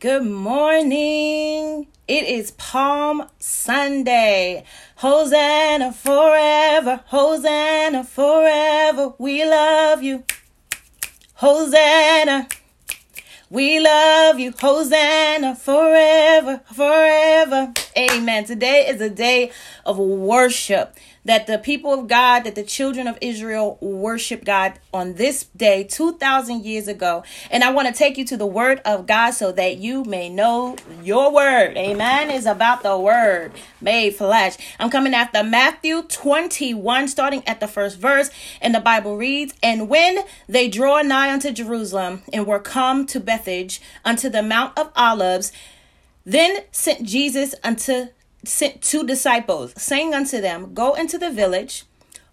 Good morning. It is Palm Sunday. Hosanna forever. Hosanna forever. We love you. Hosanna. We love you. Hosanna forever, forever. Amen. Today is a day of worship that the people of God, that the children of Israel worship God on this day 2,000 years ago. And I want to take you to the word of God so that you may know your word. Amen. Is about the word made flesh. I'm coming after Matthew 21, starting at the first verse. And the Bible reads, And when they draw nigh unto Jerusalem and were come to Bethphage unto the Mount of Olives, then sent Jesus unto sent two disciples, saying unto them, Go into the village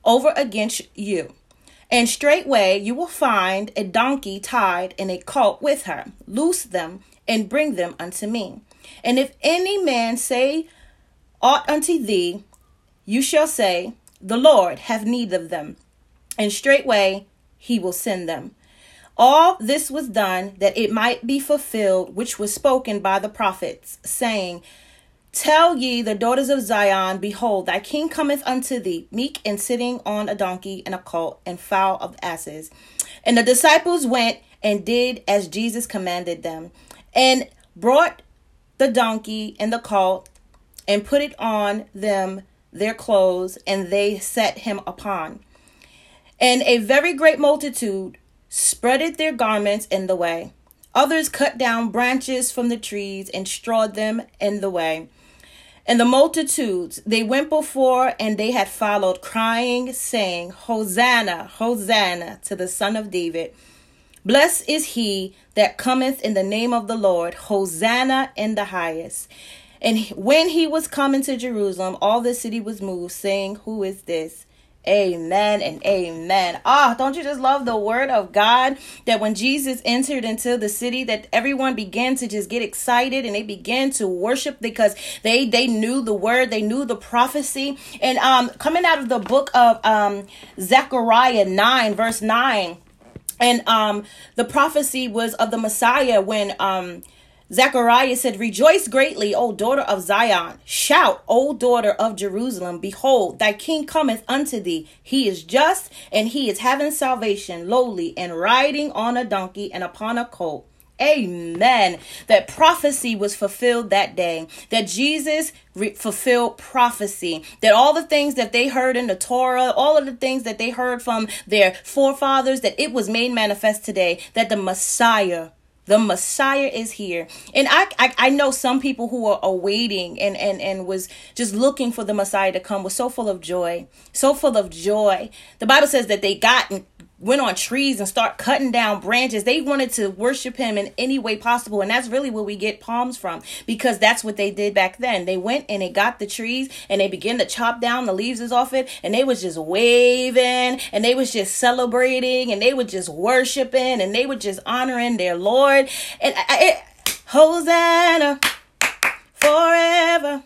over against you. And straightway you will find a donkey tied and a colt with her. Loose them and bring them unto me. And if any man say aught unto thee, you shall say, The Lord have need of them. And straightway he will send them. All this was done that it might be fulfilled, which was spoken by the prophets, saying, Tell ye the daughters of Zion, Behold, thy king cometh unto thee, meek and sitting on a donkey and a colt and fowl of asses. And the disciples went and did as Jesus commanded them, and brought the donkey and the colt, and put it on them their clothes, and they set him upon. And a very great multitude spreaded their garments in the way. Others cut down branches from the trees and strawed them in the way. And the multitudes, they went before and they had followed, crying, saying, Hosanna, Hosanna to the Son of David. Blessed is he that cometh in the name of the Lord, Hosanna in the highest. And when he was coming to Jerusalem, all the city was moved, saying, Who is this? Amen and amen. Ah, oh, don't you just love the word of God that when Jesus entered into the city that everyone began to just get excited and they began to worship because they they knew the word, they knew the prophecy. And um coming out of the book of um Zechariah 9 verse 9 and um the prophecy was of the Messiah when um Zechariah said, Rejoice greatly, O daughter of Zion. Shout, O daughter of Jerusalem. Behold, thy king cometh unto thee. He is just, and he is having salvation, lowly, and riding on a donkey and upon a colt. Amen. That prophecy was fulfilled that day. That Jesus re- fulfilled prophecy. That all the things that they heard in the Torah, all of the things that they heard from their forefathers, that it was made manifest today. That the Messiah the Messiah is here. And I, I, I know some people who are awaiting and, and, and was just looking for the Messiah to come was so full of joy, so full of joy. The Bible says that they got went on trees and start cutting down branches. They wanted to worship him in any way possible. And that's really where we get palms from because that's what they did back then. They went and they got the trees and they began to chop down the leaves off it and they was just waving and they was just celebrating and they were just worshiping and they were just honoring their Lord. And it, Hosanna forever.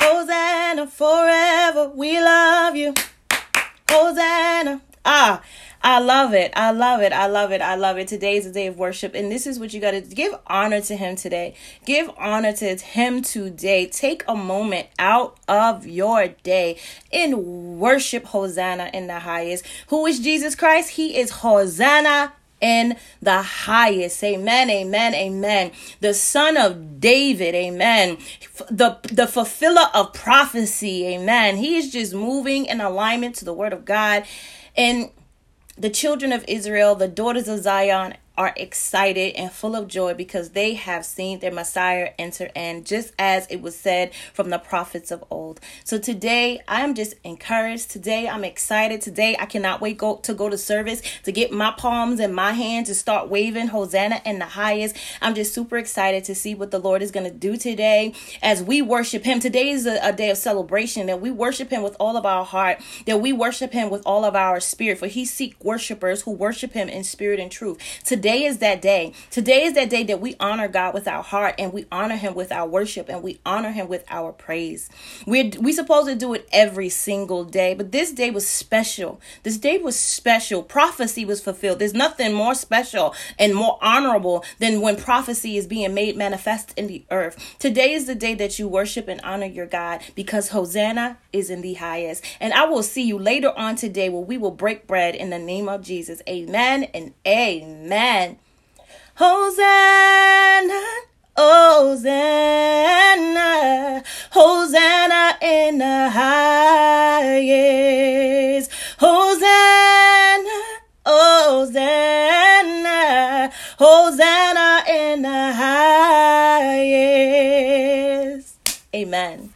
Hosanna forever. We love you. Hosanna. Ah, I love it. I love it. I love it. I love it. Today is a day of worship, and this is what you got to give honor to Him today. Give honor to Him today. Take a moment out of your day and worship Hosanna in the highest. Who is Jesus Christ? He is Hosanna in the highest. Amen. Amen. Amen. The son of David. Amen. The, the fulfiller of prophecy. Amen. He is just moving in alignment to the word of God. And the children of Israel, the daughters of Zion, are excited and full of joy because they have seen their Messiah enter in, just as it was said from the prophets of old. So today, I am just encouraged. Today, I'm excited. Today, I cannot wait go, to go to service, to get my palms in my hands, to start waving Hosanna in the highest. I'm just super excited to see what the Lord is going to do today as we worship Him. Today is a, a day of celebration that we worship Him with all of our heart, that we worship Him with all of our spirit, for He seek worshipers who worship Him in spirit and truth. Today, today is that day. Today is that day that we honor God with our heart and we honor him with our worship and we honor him with our praise. We're we supposed to do it every single day, but this day was special. This day was special. Prophecy was fulfilled. There's nothing more special and more honorable than when prophecy is being made manifest in the earth. Today is the day that you worship and honor your God because Hosanna is in the highest. And I will see you later on today where we will break bread in the name of Jesus. Amen and amen. Amen. Hosanna, Hosanna, Hosanna in the highest. Hosanna, Hosanna, Hosanna in the highest. Amen.